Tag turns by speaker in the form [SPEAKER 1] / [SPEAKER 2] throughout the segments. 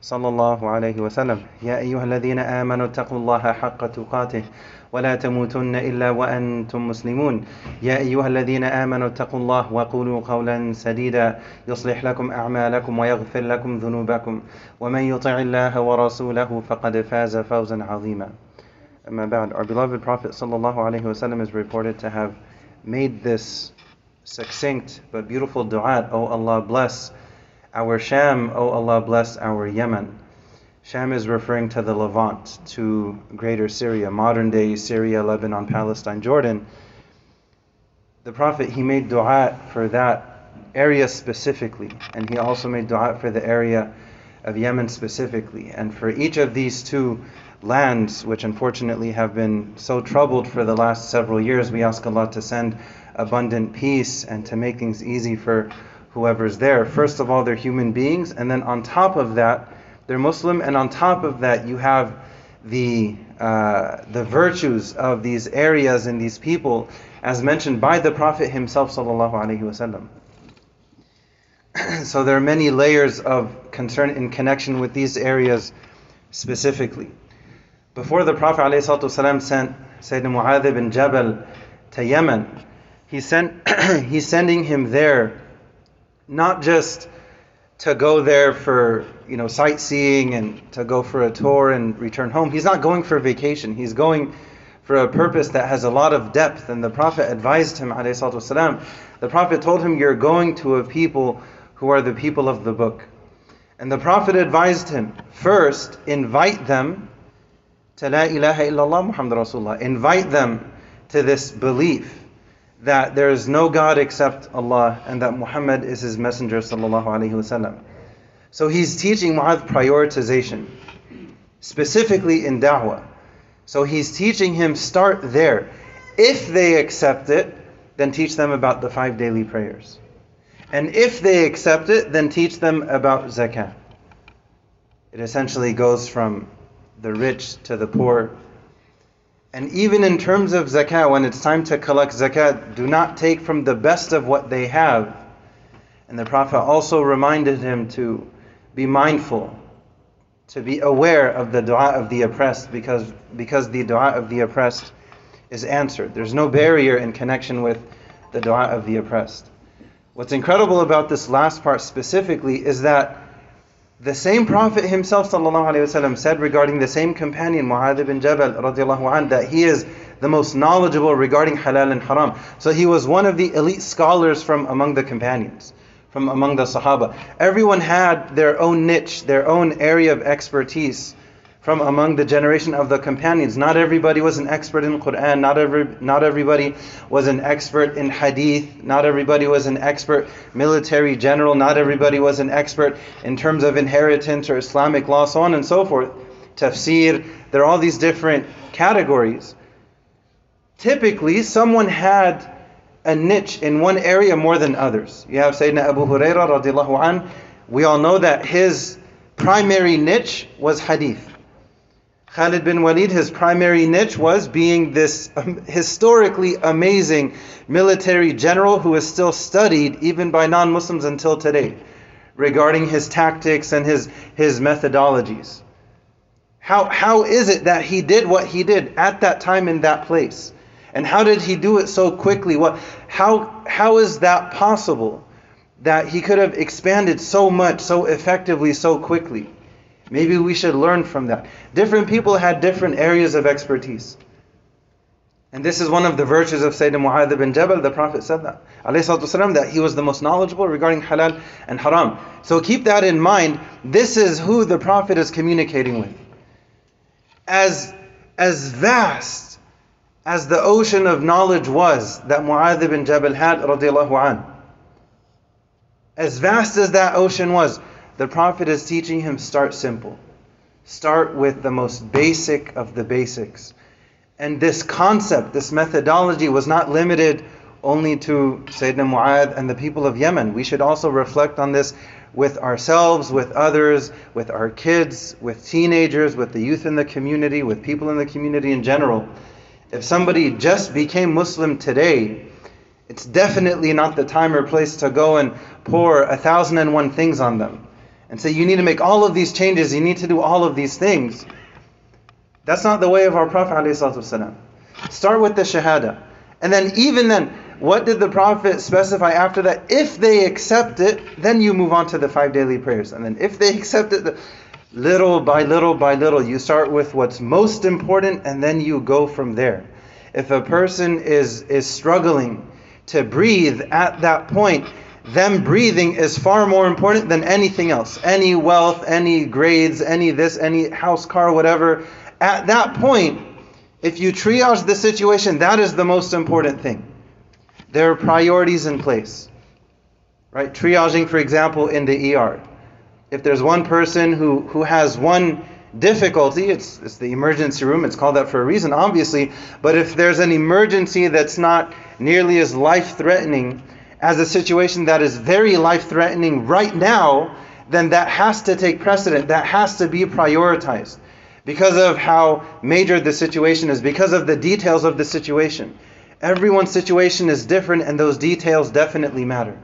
[SPEAKER 1] صلى الله عليه وسلم. يا أيها الذين آمنوا اتقوا الله حق تقاته ولا تموتن إلا وأنتم مسلمون. يا أيها الذين آمنوا اتقوا الله وقولوا قولا سديدا. يصلح لكم أعمالكم ويغفر لكم ذنوبكم. ومن يطع الله ورسوله فقد فاز فوزا عظيما. أما بعد Our beloved Prophet صلى الله عليه وسلم is reported to have made this succinct but beautiful dua O Allah bless our Sham, O Allah bless our Yemen. Sham is referring to the Levant, to greater Syria, modern day Syria, Lebanon, Palestine, Jordan. The Prophet, he made dua for that area specifically, and he also made dua for the area of Yemen specifically. And for each of these two lands, which unfortunately have been so troubled for the last several years, we ask Allah to send abundant peace and to make things easy for whoever's there. First of all, they're human beings, and then on top of that, they're Muslim, and on top of that, you have the uh, the virtues of these areas and these people, as mentioned by the Prophet himself, sallallahu alaihi wasallam. so there are many layers of concern in connection with these areas specifically. Before the Prophet ﷺ sent Sayyidina Mu'adh bin Jabal to Yemen, he sent he's sending him there not just to go there for you know sightseeing and to go for a tour and return home. He's not going for vacation. He's going for a purpose that has a lot of depth. And the Prophet advised him, والسلام, the Prophet told him, You're going to a people who are the people of the book. And the Prophet advised him, first, invite them to La ilaha illallah Muhammad Rasulullah. Invite them to this belief that there is no God except Allah and that Muhammad is his messenger sallallahu alaihi wasallam. So he's teaching Mu'adh prioritization, specifically in da'wah. So he's teaching him start there. If they accept it, then teach them about the five daily prayers. And if they accept it, then teach them about zakah. It essentially goes from the rich to the poor, and even in terms of zakah, when it's time to collect zakat, do not take from the best of what they have. And the Prophet also reminded him to be mindful, to be aware of the dua of the oppressed, because, because the dua of the oppressed is answered. There's no barrier in connection with the dua of the oppressed. What's incredible about this last part specifically is that the same Prophet himself وسلم, said regarding the same companion, Mu'adh bin Jabal radiallahu that he is the most knowledgeable regarding halal and haram. So he was one of the elite scholars from among the companions, from among the Sahaba. Everyone had their own niche, their own area of expertise from among the generation of the companions. Not everybody was an expert in Quran, not every not everybody was an expert in hadith, not everybody was an expert military general, not everybody was an expert in terms of inheritance or Islamic law, so on and so forth. Tafsir, there are all these different categories. Typically, someone had a niche in one area more than others. You have Sayyidina Abu Hurairah radiallahu an. We all know that his primary niche was hadith. Khalid bin Walid, his primary niche was being this um, historically amazing military general who is still studied even by non Muslims until today regarding his tactics and his, his methodologies. How, how is it that he did what he did at that time in that place? And how did he do it so quickly? What, how, how is that possible that he could have expanded so much, so effectively, so quickly? Maybe we should learn from that. Different people had different areas of expertise. And this is one of the virtues of Sayyidina Mu'adh bin Jabal. The Prophet said that, والسلام, that he was the most knowledgeable regarding halal and haram. So keep that in mind. This is who the Prophet is communicating with. As, as vast as the ocean of knowledge was that Mu'adh bin Jabal had, radiallahu an, as vast as that ocean was, the Prophet is teaching him start simple. Start with the most basic of the basics. And this concept, this methodology was not limited only to Sayyidina Mu'adh and the people of Yemen. We should also reflect on this with ourselves, with others, with our kids, with teenagers, with the youth in the community, with people in the community in general. If somebody just became Muslim today, it's definitely not the time or place to go and pour a thousand and one things on them and say, you need to make all of these changes, you need to do all of these things. That's not the way of our Prophet. ﷺ. Start with the Shahada. And then, even then, what did the Prophet specify after that? If they accept it, then you move on to the five daily prayers. And then, if they accept it, little by little by little, you start with what's most important and then you go from there. If a person is, is struggling to breathe at that point, them breathing is far more important than anything else. Any wealth, any grades, any this, any house, car, whatever. At that point, if you triage the situation, that is the most important thing. There are priorities in place. Right? Triaging, for example, in the ER. If there's one person who, who has one difficulty, it's, it's the emergency room, it's called that for a reason, obviously. But if there's an emergency that's not nearly as life threatening as a situation that is very life threatening right now, then that has to take precedent. That has to be prioritized because of how major the situation is, because of the details of the situation. Everyone's situation is different, and those details definitely matter.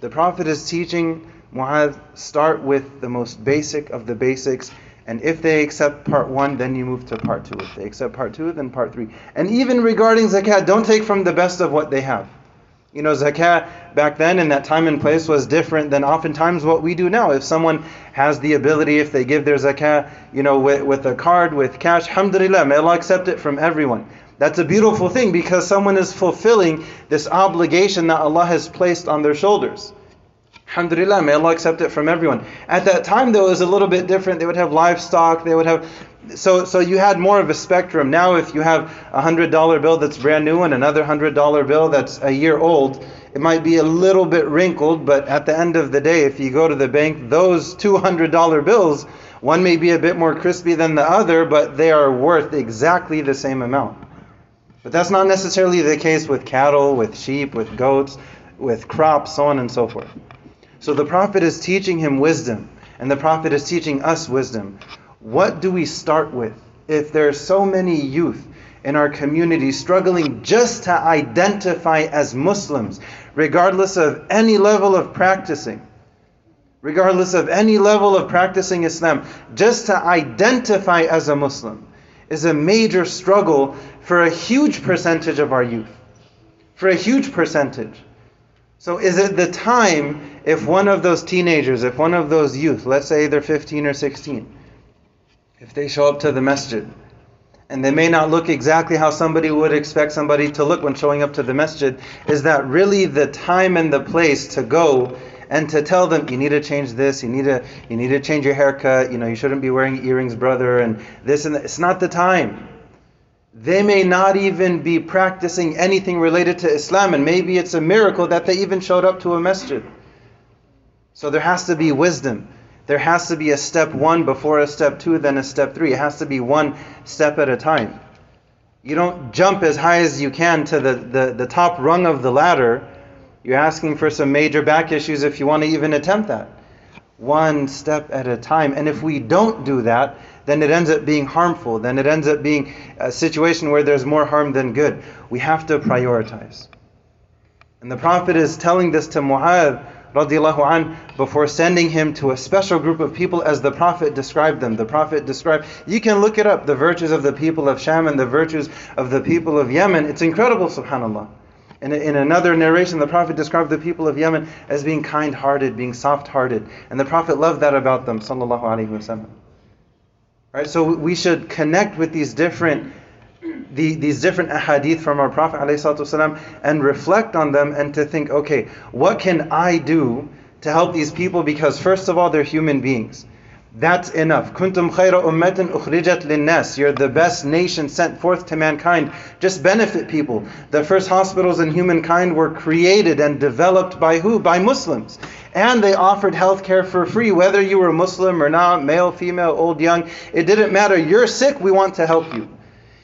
[SPEAKER 1] The Prophet is teaching Mu'adh start with the most basic of the basics. And if they accept part one, then you move to part two. If they accept part two, then part three. And even regarding zakat, don't take from the best of what they have. You know, zakat back then in that time and place was different than oftentimes what we do now. If someone has the ability, if they give their zakat, you know, with, with a card, with cash, alhamdulillah, may Allah accept it from everyone. That's a beautiful thing because someone is fulfilling this obligation that Allah has placed on their shoulders. Alhamdulillah, may Allah accept it from everyone. At that time, though, it was a little bit different. They would have livestock, they would have so so you had more of a spectrum. Now, if you have a hundred dollar bill that's brand new and another hundred dollar bill that's a year old, it might be a little bit wrinkled. But at the end of the day, if you go to the bank, those two hundred dollar bills, one may be a bit more crispy than the other, but they are worth exactly the same amount. But that's not necessarily the case with cattle, with sheep, with goats, with crops, so on and so forth. So the Prophet is teaching him wisdom, and the Prophet is teaching us wisdom. What do we start with? If there are so many youth in our community struggling just to identify as Muslims, regardless of any level of practicing, regardless of any level of practicing Islam, just to identify as a Muslim is a major struggle for a huge percentage of our youth. For a huge percentage. So, is it the time if one of those teenagers, if one of those youth, let's say they're 15 or 16, if they show up to the masjid and they may not look exactly how somebody would expect somebody to look when showing up to the masjid, is that really the time and the place to go and to tell them you need to change this, you need to you need to change your haircut, you know, you shouldn't be wearing earrings, brother, and this and that. It's not the time. They may not even be practicing anything related to Islam, and maybe it's a miracle that they even showed up to a masjid. So there has to be wisdom there has to be a step one before a step two, then a step three. It has to be one step at a time. You don't jump as high as you can to the, the, the top rung of the ladder. You're asking for some major back issues if you want to even attempt that. One step at a time. And if we don't do that, then it ends up being harmful. Then it ends up being a situation where there's more harm than good. We have to prioritize. And the Prophet is telling this to Mu'adh radiallahu an, before sending him to a special group of people as the Prophet described them. The Prophet described, you can look it up, the virtues of the people of Sham and the virtues of the people of Yemen. It's incredible, subhanAllah. In, in another narration, the Prophet described the people of Yemen as being kind hearted, being soft hearted. And the Prophet loved that about them, sallallahu alayhi wasallam. Right, so we should connect with these different the, these different ahadith from our Prophet ﷺ and reflect on them and to think, okay, what can I do to help these people? Because first of all, they're human beings. That's enough. Kuntum khayra ummatin ukhrijat linnas. You're the best nation sent forth to mankind. Just benefit people. The first hospitals in humankind were created and developed by who? By Muslims. And they offered health care for free, whether you were Muslim or not, male, female, old, young. It didn't matter. You're sick, we want to help you.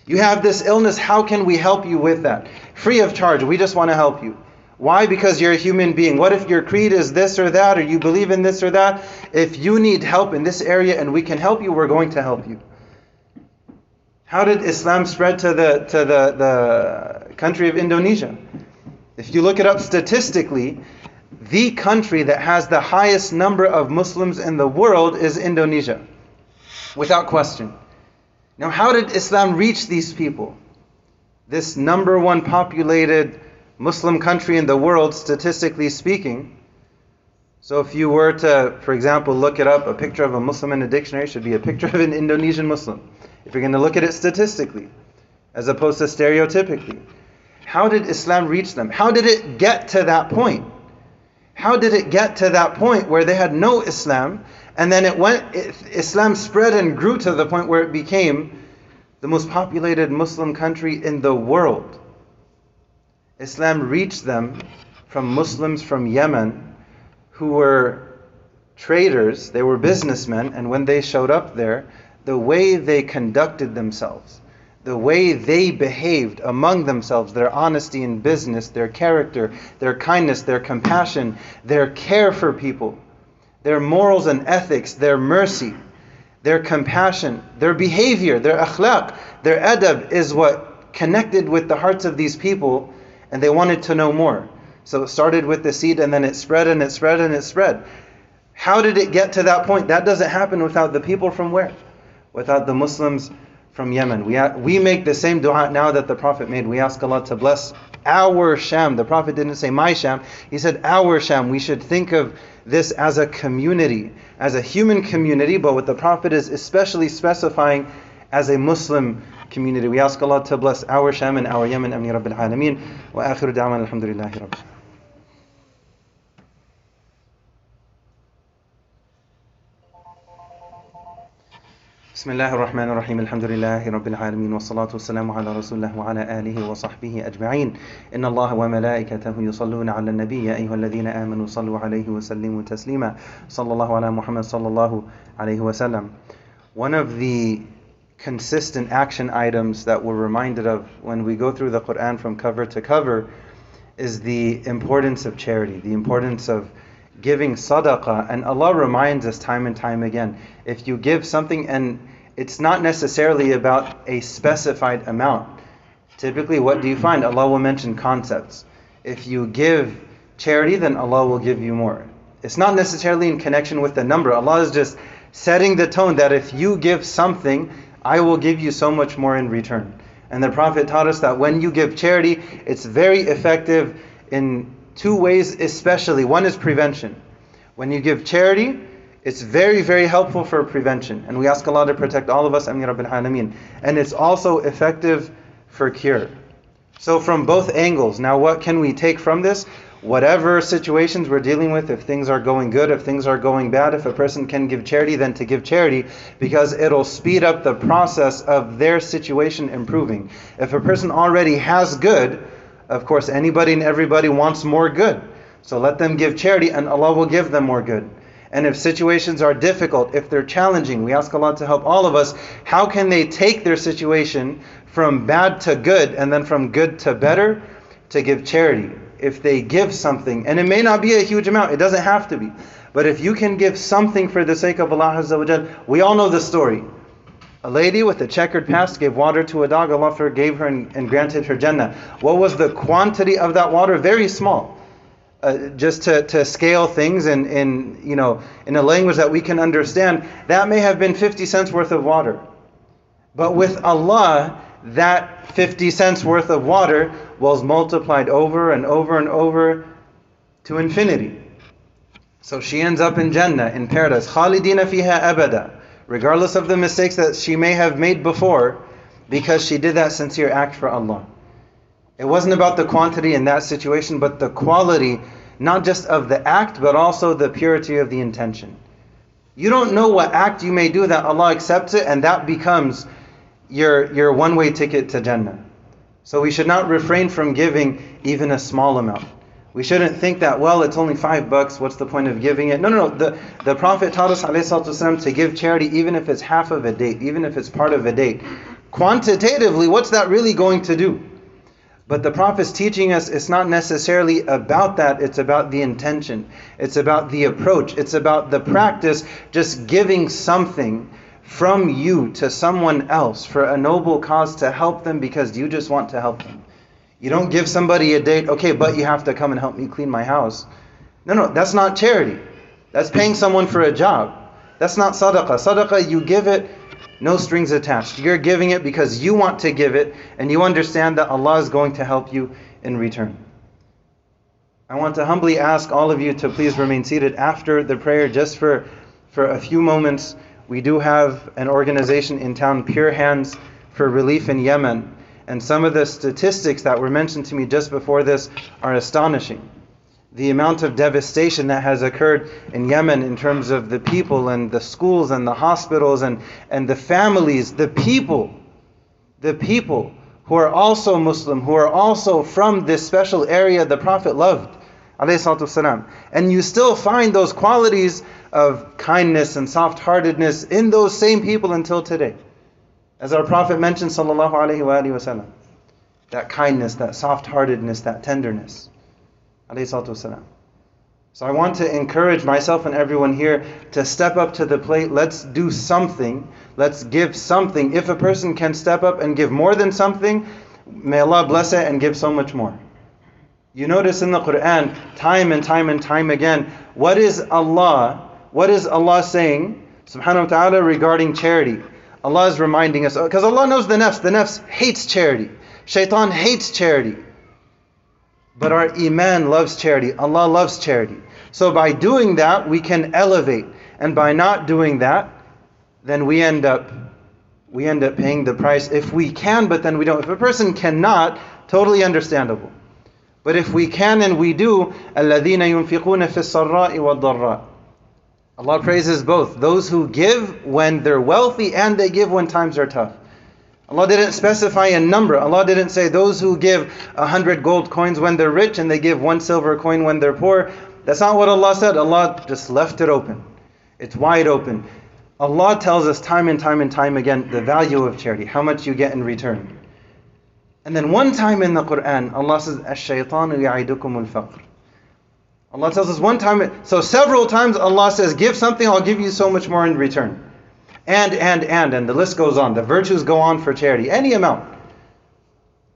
[SPEAKER 1] You have this illness, how can we help you with that? Free of charge, we just want to help you. Why? Because you're a human being. What if your creed is this or that, or you believe in this or that? If you need help in this area and we can help you, we're going to help you. How did Islam spread to the to the, the country of Indonesia? If you look it up statistically, the country that has the highest number of Muslims in the world is Indonesia. Without question. Now, how did Islam reach these people? This number one populated Muslim country in the world, statistically speaking. So, if you were to, for example, look it up, a picture of a Muslim in a dictionary should be a picture of an Indonesian Muslim. If you're going to look at it statistically, as opposed to stereotypically. How did Islam reach them? How did it get to that point? How did it get to that point where they had no Islam and then it went it, Islam spread and grew to the point where it became the most populated Muslim country in the world? Islam reached them from Muslims from Yemen who were traders, they were businessmen, and when they showed up there, the way they conducted themselves, the way they behaved among themselves, their honesty in business, their character, their kindness, their compassion, their care for people, their morals and ethics, their mercy, their compassion, their behavior, their akhlaq, their adab is what connected with the hearts of these people and they wanted to know more. So it started with the seed and then it spread and it spread and it spread. How did it get to that point? That doesn't happen without the people from where? Without the Muslims from Yemen. We, we make the same dua now that the Prophet made. We ask Allah to bless our Sham. The Prophet didn't say my Sham, he said our Sham. We should think of this as a community, as a human community, but what the Prophet is especially specifying as a Muslim community. We ask Allah to bless our Sham and our Yemen. Ameen Rabbil Alameen. Wa akhiru da'wan alhamdulillahi Rabbil بسم الله الرحمن الرحيم الحمد لله رب العالمين والصلاة والسلام على رسول الله وعلى آله وصحبه أجمعين إن الله وملائكته يصلون على النبي يا أيها الذين آمنوا صلوا عليه وسلموا تسليما صلى الله على محمد صلى الله عليه وسلم One of the consistent action items that we're reminded of when we go through the Quran from cover to cover is the importance of charity, the importance of giving sadaqah. And Allah reminds us time and time again if you give something, and it's not necessarily about a specified amount. Typically, what do you find? Allah will mention concepts. If you give charity, then Allah will give you more. It's not necessarily in connection with the number. Allah is just setting the tone that if you give something, I will give you so much more in return. And the Prophet taught us that when you give charity, it's very effective in two ways, especially. One is prevention. When you give charity, it's very, very helpful for prevention. And we ask Allah to protect all of us, Ameen Rabbil. And it's also effective for cure. So, from both angles, now what can we take from this? whatever situations we're dealing with, if things are going good, if things are going bad, if a person can give charity, then to give charity because it'll speed up the process of their situation improving. If a person already has good, of course, anybody and everybody wants more good. So let them give charity and Allah will give them more good. And if situations are difficult, if they're challenging, we ask Allah to help all of us. How can they take their situation from bad to good and then from good to better to give charity? if they give something, and it may not be a huge amount, it doesn't have to be. But if you can give something for the sake of Allah Azza wa we all know the story. A lady with a checkered past gave water to a dog, Allah forgave her and, and granted her Jannah. What was the quantity of that water? Very small. Uh, just to, to scale things in, in, you know, in a language that we can understand, that may have been 50 cents worth of water. But with Allah, that 50 cents worth of water was multiplied over and over and over to infinity. So she ends up in Jannah, in paradise. Khalidina fiha abada. Regardless of the mistakes that she may have made before, because she did that sincere act for Allah. It wasn't about the quantity in that situation, but the quality, not just of the act, but also the purity of the intention. You don't know what act you may do that Allah accepts it, and that becomes your, your one way ticket to Jannah. So we should not refrain from giving even a small amount. We shouldn't think that, well, it's only five bucks, what's the point of giving it? No, no, no. The, the Prophet taught us والسلام, to give charity even if it's half of a date, even if it's part of a date. Quantitatively, what's that really going to do? But the Prophet's teaching us it's not necessarily about that, it's about the intention, it's about the approach, it's about the practice, just giving something from you to someone else for a noble cause to help them because you just want to help them. You don't give somebody a date, okay, but you have to come and help me clean my house. No, no, that's not charity. That's paying someone for a job. That's not sadaqah. Sadaqah, you give it, no strings attached. You're giving it because you want to give it and you understand that Allah is going to help you in return. I want to humbly ask all of you to please remain seated after the prayer just for, for a few moments. We do have an organization in town, Pure Hands for Relief in Yemen. And some of the statistics that were mentioned to me just before this are astonishing. The amount of devastation that has occurred in Yemen in terms of the people and the schools and the hospitals and, and the families, the people, the people who are also Muslim, who are also from this special area the Prophet loved. And you still find those qualities of kindness and soft heartedness in those same people until today. As our Prophet mentioned, sallallahu alaihi wasallam, that kindness, that soft heartedness, that tenderness. So I want to encourage myself and everyone here to step up to the plate. Let's do something. Let's give something. If a person can step up and give more than something, may Allah bless it and give so much more. You notice in the Quran, time and time and time again, what is Allah? What is Allah saying, subhanahu wa ta'ala, regarding charity? Allah is reminding us, because Allah knows the nafs. The nafs hates charity. Shaitan hates charity. But our iman loves charity. Allah loves charity. So by doing that, we can elevate. And by not doing that, then we end up we end up paying the price if we can, but then we don't. If a person cannot, totally understandable. But if we can and we do, الَّذِينَ يُنْفِقُونَ فِي السَّرَّاءِ وَالضَّرَّاءِ Allah praises both those who give when they're wealthy and they give when times are tough. Allah didn't specify a number. Allah didn't say those who give a hundred gold coins when they're rich and they give one silver coin when they're poor. That's not what Allah said. Allah just left it open. It's wide open. Allah tells us time and time and time again the value of charity, how much you get in return. And then one time in the Quran, Allah says, "Ash-shaytanu ya'idukum al-faqr." Allah tells us one time, so several times Allah says, Give something, I'll give you so much more in return. And, and, and, and the list goes on. The virtues go on for charity, any amount.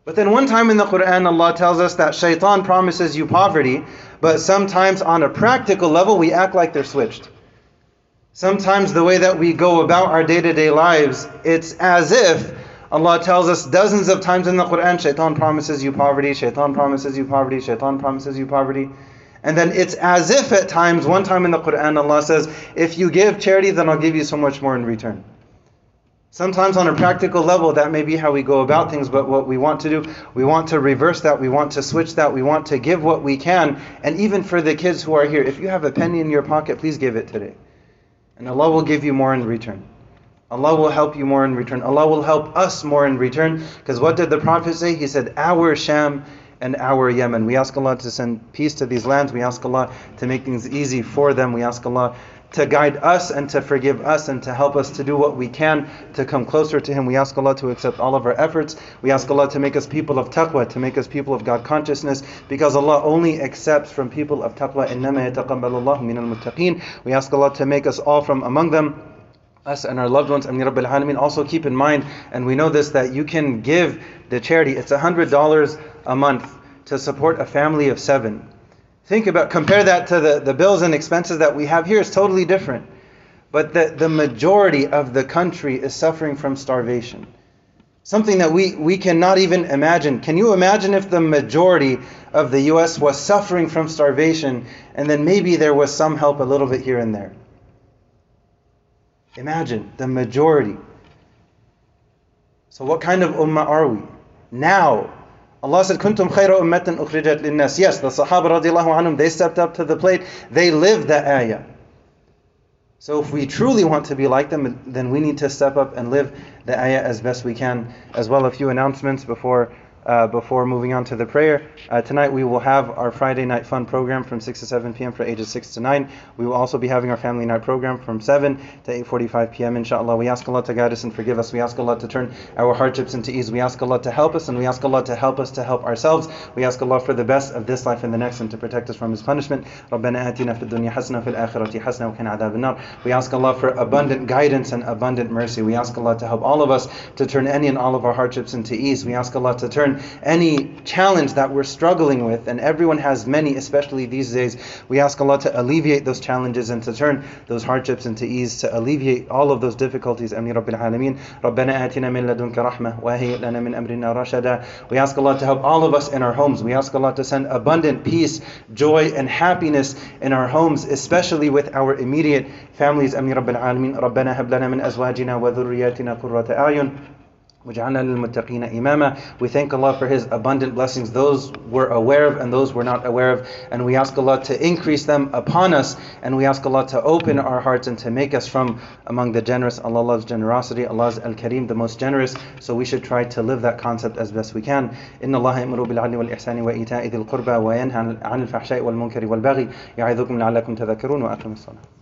[SPEAKER 1] But then one time in the Quran, Allah tells us that shaitan promises you poverty, but sometimes on a practical level, we act like they're switched. Sometimes the way that we go about our day to day lives, it's as if Allah tells us dozens of times in the Quran, shaitan promises you poverty, shaitan promises you poverty, shaitan promises you poverty. And then it's as if at times, one time in the Quran, Allah says, if you give charity, then I'll give you so much more in return. Sometimes on a practical level, that may be how we go about things, but what we want to do, we want to reverse that, we want to switch that, we want to give what we can. And even for the kids who are here, if you have a penny in your pocket, please give it today. And Allah will give you more in return. Allah will help you more in return. Allah will help us more in return. Because what did the Prophet say? He said, Our Sham and our Yemen. We ask Allah to send peace to these lands. We ask Allah to make things easy for them. We ask Allah to guide us and to forgive us and to help us to do what we can to come closer to Him. We ask Allah to accept all of our efforts. We ask Allah to make us people of taqwa, to make us people of God consciousness, because Allah only accepts from people of taqwa. إِنَّمَا يَتَقَبَّلُ اللَّهُ مِنَ الْمُتَّقِينَ We ask Allah to make us all from among them us and our loved ones. Ameen Rabbil Alameen. Also keep in mind, and we know this, that you can give the charity. It's $100 a month to support a family of seven. Think about, compare that to the, the bills and expenses that we have here. It's totally different. But the, the majority of the country is suffering from starvation. Something that we, we cannot even imagine. Can you imagine if the majority of the US was suffering from starvation and then maybe there was some help a little bit here and there? Imagine the majority. So, what kind of ummah are we? Now, Allah said, Kuntum khayra ummatin ukhrijat linnas. Yes, the Sahaba radiallahu anhum, they stepped up to the plate. They lived that ayah. So if we truly want to be like them, then we need to step up and live the ayah as best we can. As well, a few announcements before uh, before moving on to the prayer. Uh, tonight we will have our Friday night fun program from 6 to 7 p.m. for ages 6 to 9. We will also be having our family night program from 7 to 8.45 p.m. inshallah. We ask Allah to guide us and forgive us. We ask Allah to turn our hardships into ease. We ask Allah to help us and we ask Allah to help us to help ourselves. We ask Allah for the best of this life and the next and to protect us from His punishment. ربنا آتنا في الدنيا حسنة وفي الآخرة حسنة وقنا عذاب النار. We ask Allah for abundant guidance and abundant mercy. We ask Allah to help all of us to turn any and all of our hardships into ease. We ask Allah to turn any challenge that we're struggling with, and everyone has many, especially these days. We ask Allah to alleviate those challenges and to turn those hardships into ease, to alleviate all of those difficulties. Ameen Rabbil Alameen. ربنا آتنا من لدنك رحمة وهيئ لنا من أمرنا رشدا. We ask Allah to help all of us in our homes. We ask Allah to send abundant peace, joy, and happiness in our homes, especially with our immediate families. Ameen Rabbil Alameen. ربنا هب لنا من أزواجنا وذرياتنا قرة أعين وجعلنا للمتقين إماما. We thank Allah for His abundant blessings, those we're aware of and those we're not aware of. And we ask Allah to increase them upon us. And we ask Allah to open our hearts and to make us from among the generous. Allah loves generosity. Allah is Al Kareem, the most generous. So we should try to live that concept as best we can. إن الله يأمر بالعدل والإحسان وإيتاء ذي القربى وينهى عن الفحشاء والمنكر والبغي يعظكم لعلكم تذكرون وأقيموا الصلاة.